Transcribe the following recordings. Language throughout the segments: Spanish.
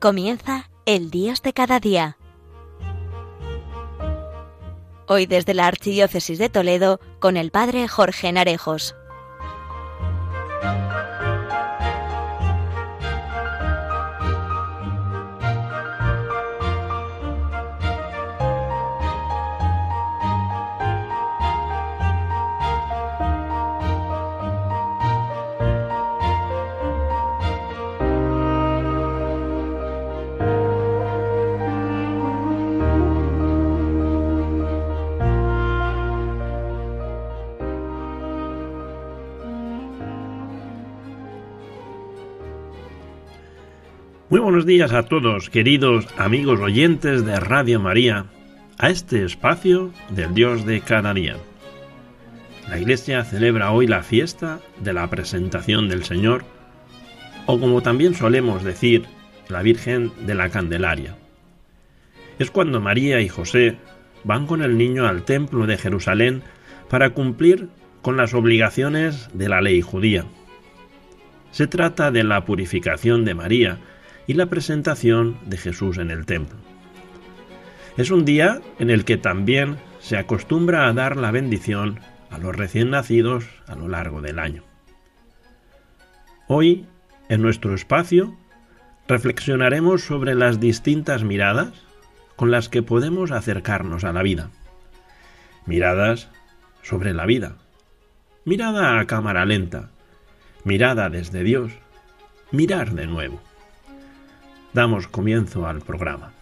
Comienza el Dios de cada día. Hoy desde la Archidiócesis de Toledo con el Padre Jorge Narejos. Muy buenos días a todos, queridos amigos oyentes de Radio María, a este espacio del Dios de cada día. La Iglesia celebra hoy la fiesta de la presentación del Señor, o como también solemos decir, la Virgen de la Candelaria. Es cuando María y José van con el niño al templo de Jerusalén para cumplir con las obligaciones de la ley judía. Se trata de la purificación de María, y la presentación de Jesús en el templo. Es un día en el que también se acostumbra a dar la bendición a los recién nacidos a lo largo del año. Hoy, en nuestro espacio, reflexionaremos sobre las distintas miradas con las que podemos acercarnos a la vida. Miradas sobre la vida. Mirada a cámara lenta. Mirada desde Dios. Mirar de nuevo damos comienzo al programa.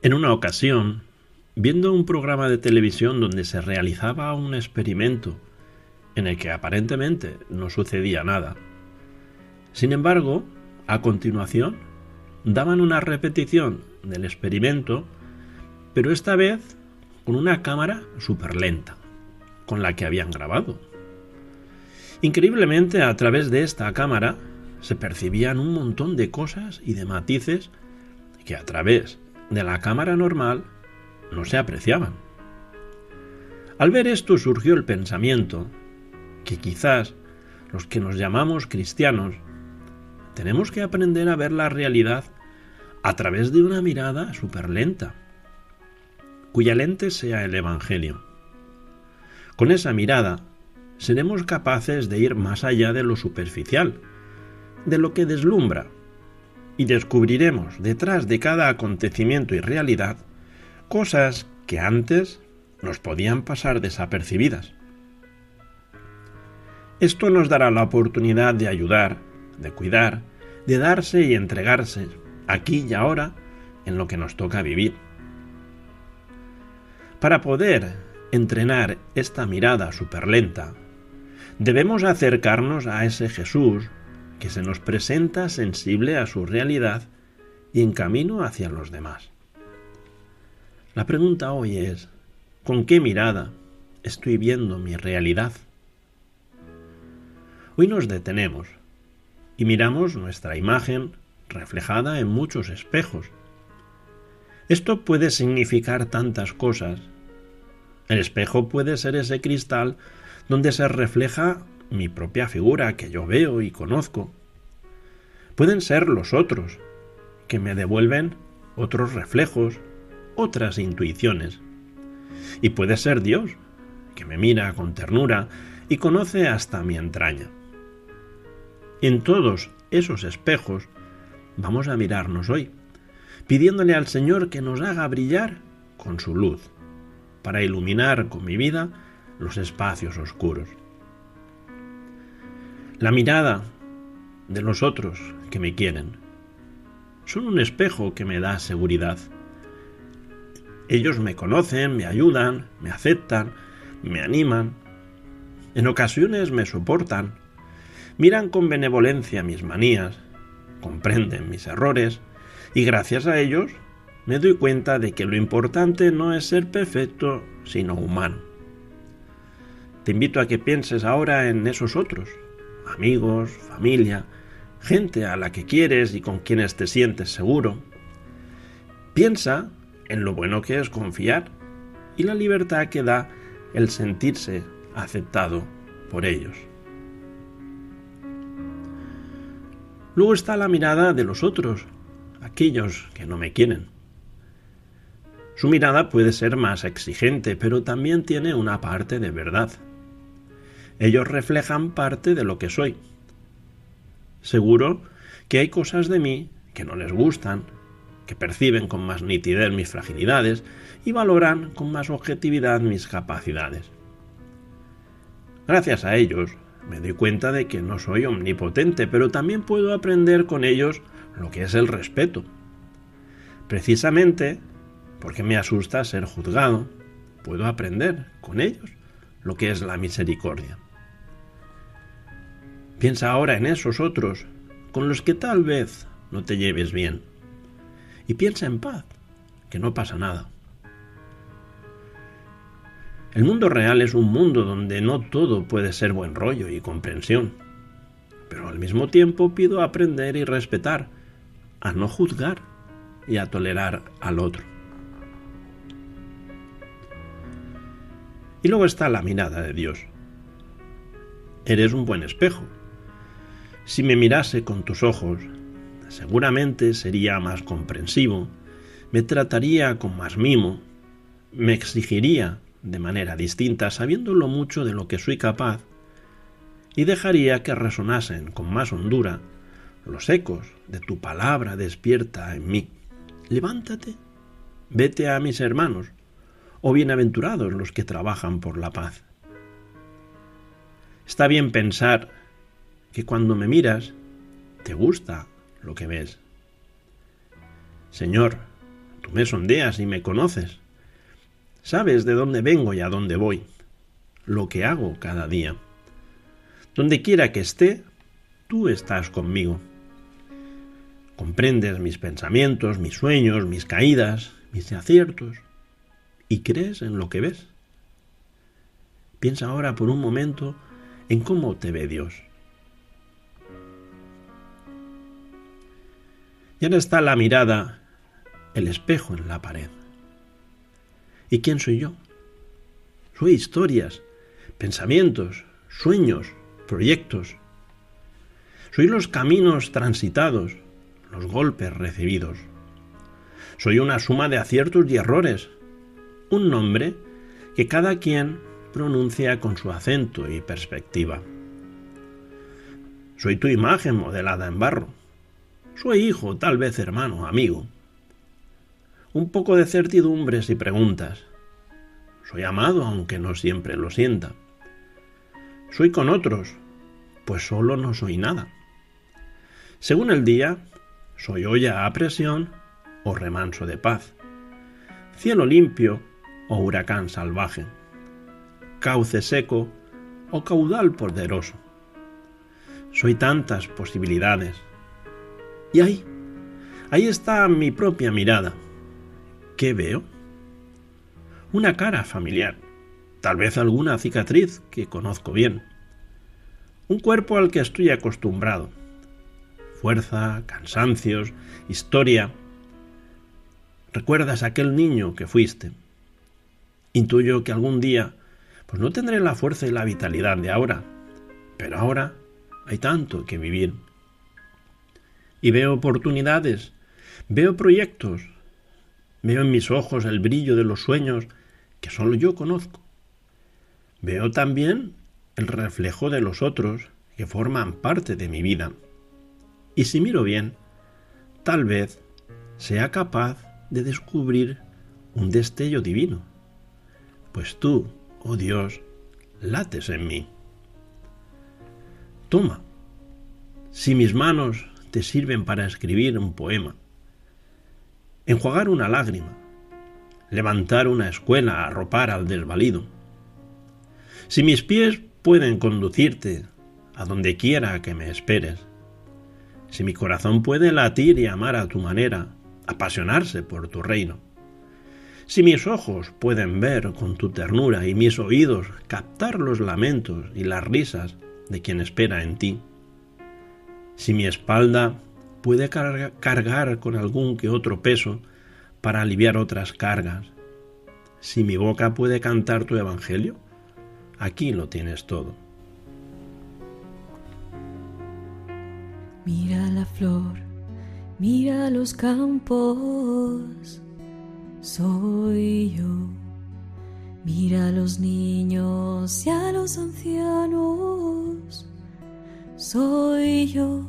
En una ocasión, viendo un programa de televisión donde se realizaba un experimento en el que aparentemente no sucedía nada, sin embargo, a continuación, daban una repetición del experimento, pero esta vez con una cámara súper lenta, con la que habían grabado. Increíblemente, a través de esta cámara se percibían un montón de cosas y de matices que a través de la cámara normal no se apreciaban. Al ver esto surgió el pensamiento que quizás los que nos llamamos cristianos tenemos que aprender a ver la realidad a través de una mirada súper lenta, cuya lente sea el Evangelio. Con esa mirada seremos capaces de ir más allá de lo superficial, de lo que deslumbra y descubriremos detrás de cada acontecimiento y realidad cosas que antes nos podían pasar desapercibidas. Esto nos dará la oportunidad de ayudar, de cuidar, de darse y entregarse aquí y ahora en lo que nos toca vivir. Para poder entrenar esta mirada superlenta, debemos acercarnos a ese Jesús que se nos presenta sensible a su realidad y en camino hacia los demás. La pregunta hoy es, ¿con qué mirada estoy viendo mi realidad? Hoy nos detenemos y miramos nuestra imagen reflejada en muchos espejos. Esto puede significar tantas cosas. El espejo puede ser ese cristal donde se refleja mi propia figura que yo veo y conozco. Pueden ser los otros, que me devuelven otros reflejos, otras intuiciones. Y puede ser Dios, que me mira con ternura y conoce hasta mi entraña. En todos esos espejos vamos a mirarnos hoy, pidiéndole al Señor que nos haga brillar con su luz, para iluminar con mi vida los espacios oscuros. La mirada de los otros que me quieren son un espejo que me da seguridad. Ellos me conocen, me ayudan, me aceptan, me animan. En ocasiones me soportan. Miran con benevolencia mis manías, comprenden mis errores y gracias a ellos me doy cuenta de que lo importante no es ser perfecto, sino humano. Te invito a que pienses ahora en esos otros, amigos, familia, gente a la que quieres y con quienes te sientes seguro. Piensa en lo bueno que es confiar y la libertad que da el sentirse aceptado por ellos. Luego está la mirada de los otros, aquellos que no me quieren. Su mirada puede ser más exigente, pero también tiene una parte de verdad. Ellos reflejan parte de lo que soy. Seguro que hay cosas de mí que no les gustan, que perciben con más nitidez mis fragilidades y valoran con más objetividad mis capacidades. Gracias a ellos me doy cuenta de que no soy omnipotente, pero también puedo aprender con ellos lo que es el respeto. Precisamente porque me asusta ser juzgado, puedo aprender con ellos lo que es la misericordia. Piensa ahora en esos otros con los que tal vez no te lleves bien. Y piensa en paz, que no pasa nada. El mundo real es un mundo donde no todo puede ser buen rollo y comprensión. Pero al mismo tiempo pido aprender y respetar, a no juzgar y a tolerar al otro. Y luego está la mirada de Dios. Eres un buen espejo si me mirase con tus ojos, seguramente sería más comprensivo, me trataría con más mimo, me exigiría de manera distinta sabiendo lo mucho de lo que soy capaz, y dejaría que resonasen con más hondura los ecos de tu palabra despierta en mí. Levántate, vete a mis hermanos, o bienaventurados los que trabajan por la paz. Está bien pensar que cuando me miras te gusta lo que ves. Señor, tú me sondeas y me conoces. Sabes de dónde vengo y a dónde voy, lo que hago cada día. Donde quiera que esté, tú estás conmigo. Comprendes mis pensamientos, mis sueños, mis caídas, mis aciertos, y crees en lo que ves. Piensa ahora por un momento en cómo te ve Dios. Y ahora está la mirada, el espejo en la pared. ¿Y quién soy yo? Soy historias, pensamientos, sueños, proyectos. Soy los caminos transitados, los golpes recibidos. Soy una suma de aciertos y errores, un nombre que cada quien pronuncia con su acento y perspectiva. Soy tu imagen modelada en barro, soy hijo, tal vez hermano, amigo. Un poco de certidumbres y preguntas. Soy amado aunque no siempre lo sienta. Soy con otros, pues solo no soy nada. Según el día, soy olla a presión o remanso de paz, cielo limpio o huracán salvaje, cauce seco o caudal poderoso. soy tantas posibilidades. Y ahí, ahí está mi propia mirada. ¿Qué veo? Una cara familiar, tal vez alguna cicatriz que conozco bien. Un cuerpo al que estoy acostumbrado. Fuerza, cansancios, historia. ¿Recuerdas aquel niño que fuiste? Intuyo que algún día pues no tendré la fuerza y la vitalidad de ahora, pero ahora hay tanto que vivir. Y veo oportunidades, veo proyectos, veo en mis ojos el brillo de los sueños que solo yo conozco. Veo también el reflejo de los otros que forman parte de mi vida. Y si miro bien, tal vez sea capaz de descubrir un destello divino, pues tú, oh Dios, lates en mí. Toma, si mis manos te sirven para escribir un poema, enjuagar una lágrima, levantar una escuela, arropar al desvalido, si mis pies pueden conducirte a donde quiera que me esperes, si mi corazón puede latir y amar a tu manera, apasionarse por tu reino, si mis ojos pueden ver con tu ternura y mis oídos captar los lamentos y las risas de quien espera en ti, si mi espalda puede cargar con algún que otro peso para aliviar otras cargas, si mi boca puede cantar tu evangelio, aquí lo tienes todo. Mira la flor, mira los campos soy yo. Mira a los niños y a los ancianos, soy yo.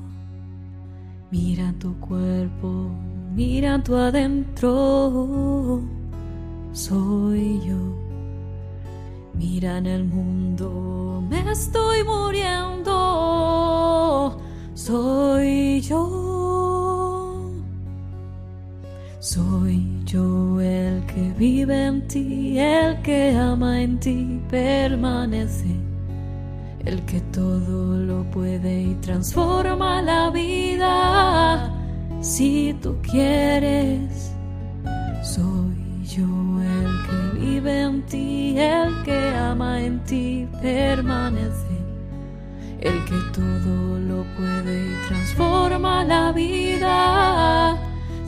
Mira tu cuerpo, mira tu adentro, soy yo. Mira en el mundo, me estoy muriendo, soy yo. Soy yo el que vive en ti, el que ama en ti, permanece, el que todo lo puede y transforma la vida. Si tú quieres, soy yo el que vive en ti, el que ama en ti, permanece, el que todo lo puede y transforma la vida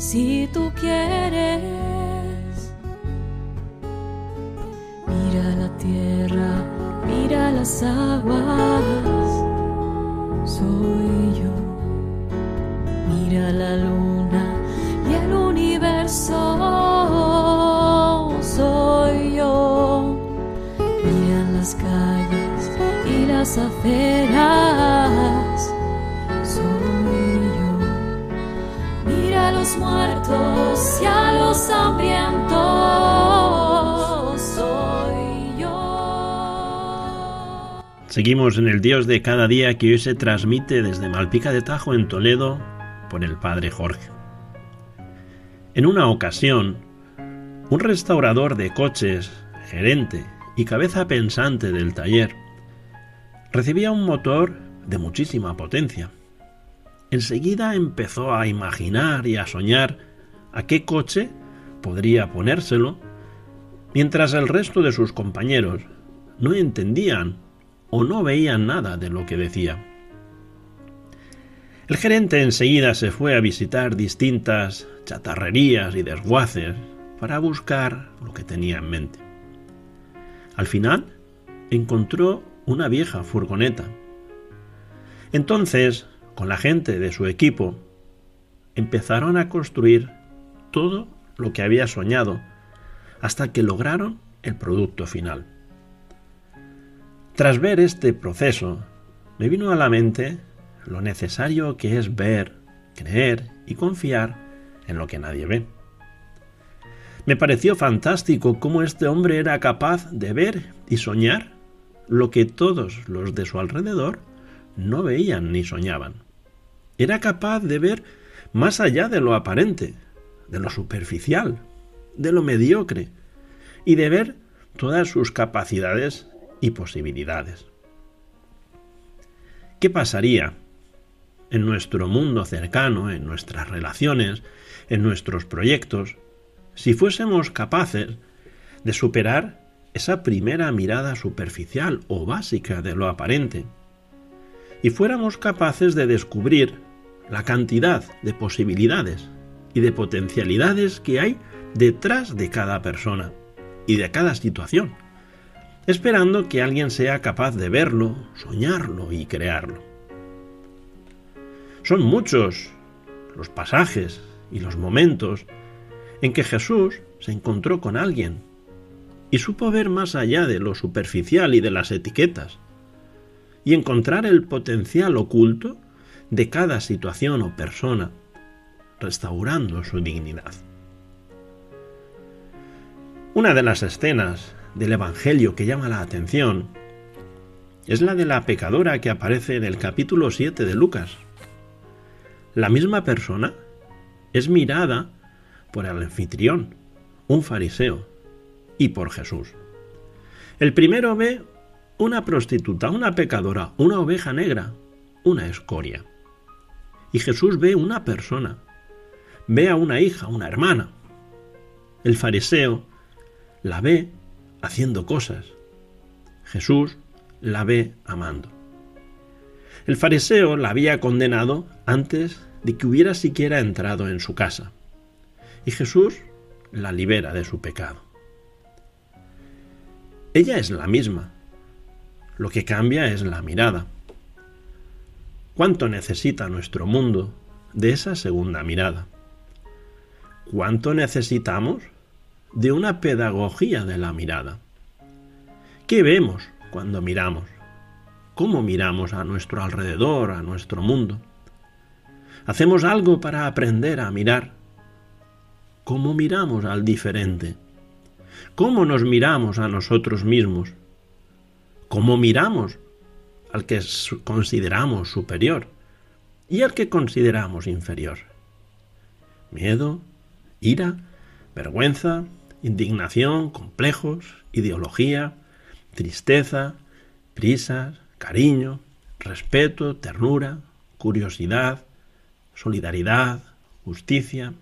si tú quieres. Mira la tierra, mira las aguas, soy yo. Mira la luna y el universo, soy yo. Mira las calles y las aceras. Los muertos y a los hambrientos Seguimos en el Dios de cada día que hoy se transmite desde Malpica de Tajo en Toledo por el Padre Jorge. En una ocasión, un restaurador de coches, gerente y cabeza pensante del taller, recibía un motor de muchísima potencia enseguida empezó a imaginar y a soñar a qué coche podría ponérselo, mientras el resto de sus compañeros no entendían o no veían nada de lo que decía. El gerente enseguida se fue a visitar distintas chatarrerías y desguaces para buscar lo que tenía en mente. Al final encontró una vieja furgoneta. Entonces con la gente de su equipo, empezaron a construir todo lo que había soñado hasta que lograron el producto final. Tras ver este proceso, me vino a la mente lo necesario que es ver, creer y confiar en lo que nadie ve. Me pareció fantástico cómo este hombre era capaz de ver y soñar lo que todos los de su alrededor no veían ni soñaban. Era capaz de ver más allá de lo aparente, de lo superficial, de lo mediocre, y de ver todas sus capacidades y posibilidades. ¿Qué pasaría en nuestro mundo cercano, en nuestras relaciones, en nuestros proyectos, si fuésemos capaces de superar esa primera mirada superficial o básica de lo aparente, y fuéramos capaces de descubrir la cantidad de posibilidades y de potencialidades que hay detrás de cada persona y de cada situación, esperando que alguien sea capaz de verlo, soñarlo y crearlo. Son muchos los pasajes y los momentos en que Jesús se encontró con alguien y supo ver más allá de lo superficial y de las etiquetas, y encontrar el potencial oculto de cada situación o persona, restaurando su dignidad. Una de las escenas del Evangelio que llama la atención es la de la pecadora que aparece en el capítulo 7 de Lucas. La misma persona es mirada por el anfitrión, un fariseo, y por Jesús. El primero ve una prostituta, una pecadora, una oveja negra, una escoria. Y Jesús ve una persona, ve a una hija, una hermana. El fariseo la ve haciendo cosas. Jesús la ve amando. El fariseo la había condenado antes de que hubiera siquiera entrado en su casa. Y Jesús la libera de su pecado. Ella es la misma. Lo que cambia es la mirada. ¿Cuánto necesita nuestro mundo de esa segunda mirada? ¿Cuánto necesitamos de una pedagogía de la mirada? ¿Qué vemos cuando miramos? ¿Cómo miramos a nuestro alrededor, a nuestro mundo? ¿Hacemos algo para aprender a mirar? ¿Cómo miramos al diferente? ¿Cómo nos miramos a nosotros mismos? ¿Cómo miramos al que consideramos superior y al que consideramos inferior? Miedo, ira, vergüenza, indignación, complejos, ideología, tristeza, prisas, cariño, respeto, ternura, curiosidad, solidaridad, justicia.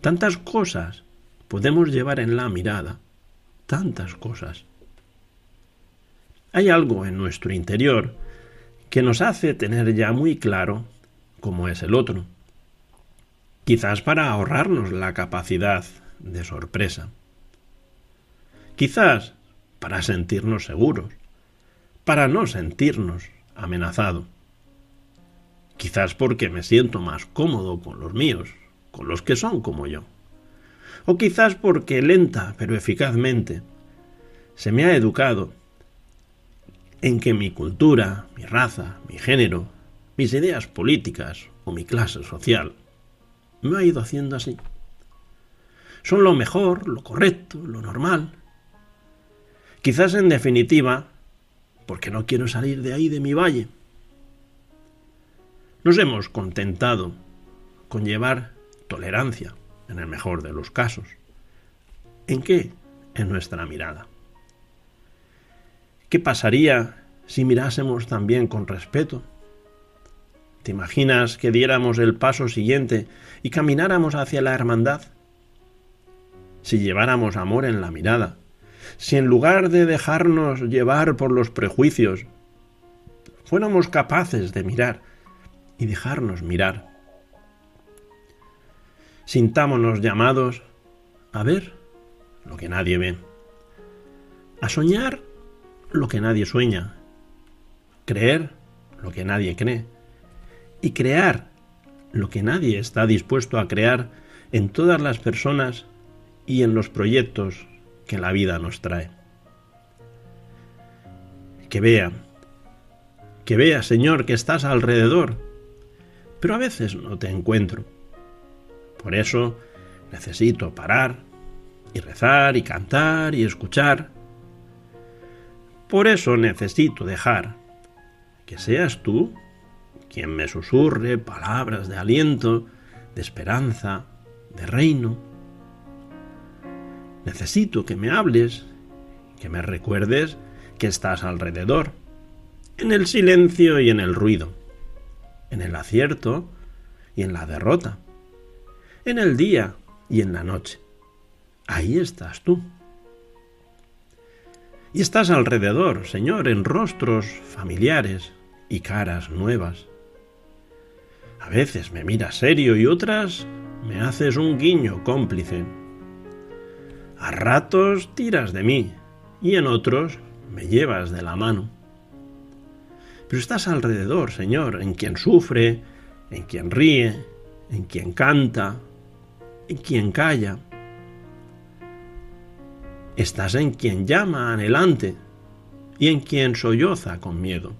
Tantas cosas podemos llevar en la mirada tantas cosas. Hay algo en nuestro interior que nos hace tener ya muy claro cómo es el otro, quizás para ahorrarnos la capacidad de sorpresa, quizás para sentirnos seguros, para no sentirnos amenazados, quizás porque me siento más cómodo con los míos, con los que son como yo. O quizás porque lenta pero eficazmente se me ha educado en que mi cultura, mi raza, mi género, mis ideas políticas o mi clase social me ha ido haciendo así. Son lo mejor, lo correcto, lo normal. Quizás en definitiva, porque no quiero salir de ahí de mi valle. Nos hemos contentado con llevar tolerancia, en el mejor de los casos. ¿En qué? En nuestra mirada. ¿Qué pasaría si mirásemos también con respeto? ¿Te imaginas que diéramos el paso siguiente y camináramos hacia la hermandad? Si lleváramos amor en la mirada, si en lugar de dejarnos llevar por los prejuicios, fuéramos capaces de mirar y dejarnos mirar, sintámonos llamados a ver lo que nadie ve, a soñar lo que nadie sueña, creer lo que nadie cree y crear lo que nadie está dispuesto a crear en todas las personas y en los proyectos que la vida nos trae. Que vea, que vea, Señor, que estás alrededor, pero a veces no te encuentro por eso necesito parar y rezar y cantar y escuchar. Por eso necesito dejar que seas tú quien me susurre palabras de aliento, de esperanza, de reino. Necesito que me hables, que me recuerdes que estás alrededor, en el silencio y en el ruido. en el acierto y en la derrota, en el día y en la noche. Ahí estás tú. Y estás alrededor, Señor, en rostros familiares y caras nuevas. A veces me miras serio y otras me haces un guiño cómplice. A ratos tiras de mí y en otros me llevas de la mano. Pero estás alrededor, Señor, en quien sufre, en quien ríe, en quien canta, en quien calla. Estás en quien llama anhelante y en quien solloza con miedo,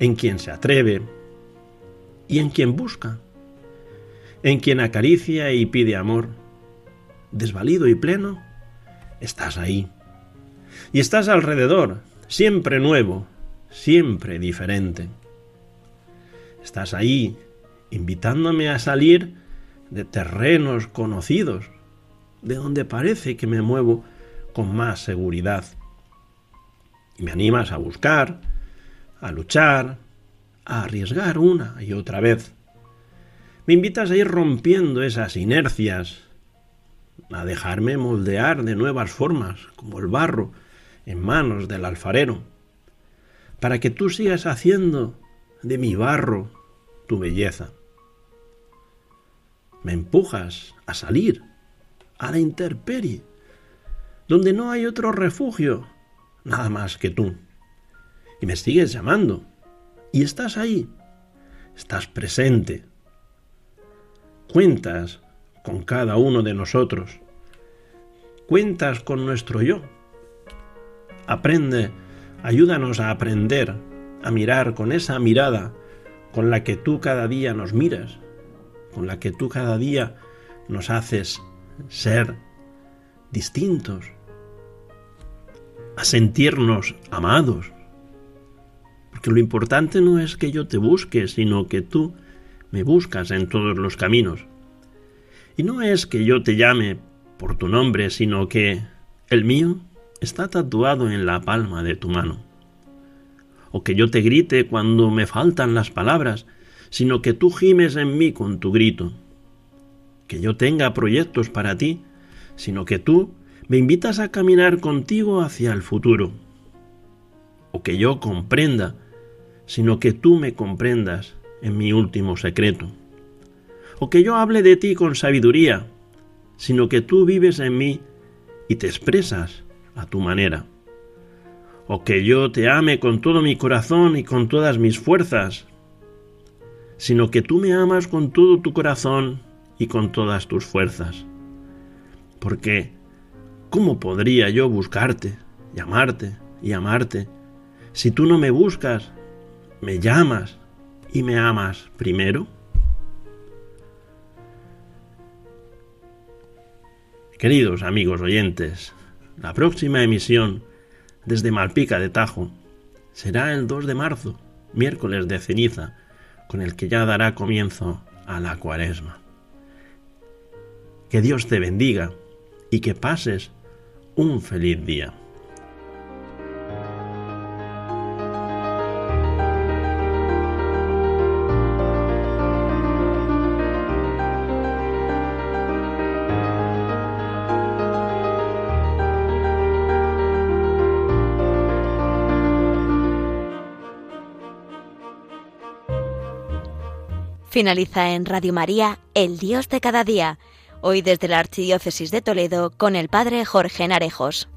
en quien se atreve y en quien busca, en quien acaricia y pide amor. Desvalido y pleno, estás ahí. Y estás alrededor, siempre nuevo, siempre diferente. Estás ahí, invitándome a salir de terrenos conocidos, de donde parece que me muevo con más seguridad. Me animas a buscar, a luchar, a arriesgar una y otra vez. Me invitas a ir rompiendo esas inercias, a dejarme moldear de nuevas formas, como el barro, en manos del alfarero para que tú sigas haciendo de mi barro tu belleza. Me empujas a salir a la intemperie, donde no hay otro refugio, nada más que tú. Y me sigues llamando. Y estás ahí, estás presente. Cuentas con cada uno de nosotros. Cuentas con nuestro yo. Aprende Ayúdanos a aprender a mirar con esa mirada con la que tú cada día nos miras, con la que tú cada día nos haces ser distintos, a sentirnos amados. Porque lo importante no es que yo te busque, sino que tú me buscas en todos los caminos. Y no es que yo te llame por tu nombre, sino que el mío está tatuado en la palma de tu mano. O que yo te grite cuando me faltan las palabras, sino que tú gimes en mí con tu grito. Que yo tenga proyectos para ti, sino que tú me invitas a caminar contigo hacia el futuro. O que yo comprenda, sino que tú me comprendas en mi último secreto. O que yo hable de ti con sabiduría, sino que tú vives en mí y te expresas a tu manera. O que yo te ame con todo mi corazón y con todas mis fuerzas, sino que tú me amas con todo tu corazón y con todas tus fuerzas. Porque, ¿cómo podría yo buscarte, llamarte y amarte, si tú no me buscas, me llamas y me amas primero? Queridos amigos oyentes, la próxima emisión desde Malpica de Tajo será el 2 de marzo, miércoles de ceniza, con el que ya dará comienzo a la cuaresma. Que Dios te bendiga y que pases un feliz día. Finaliza en Radio María, El Dios de cada día, hoy desde la Archidiócesis de Toledo con el Padre Jorge Narejos.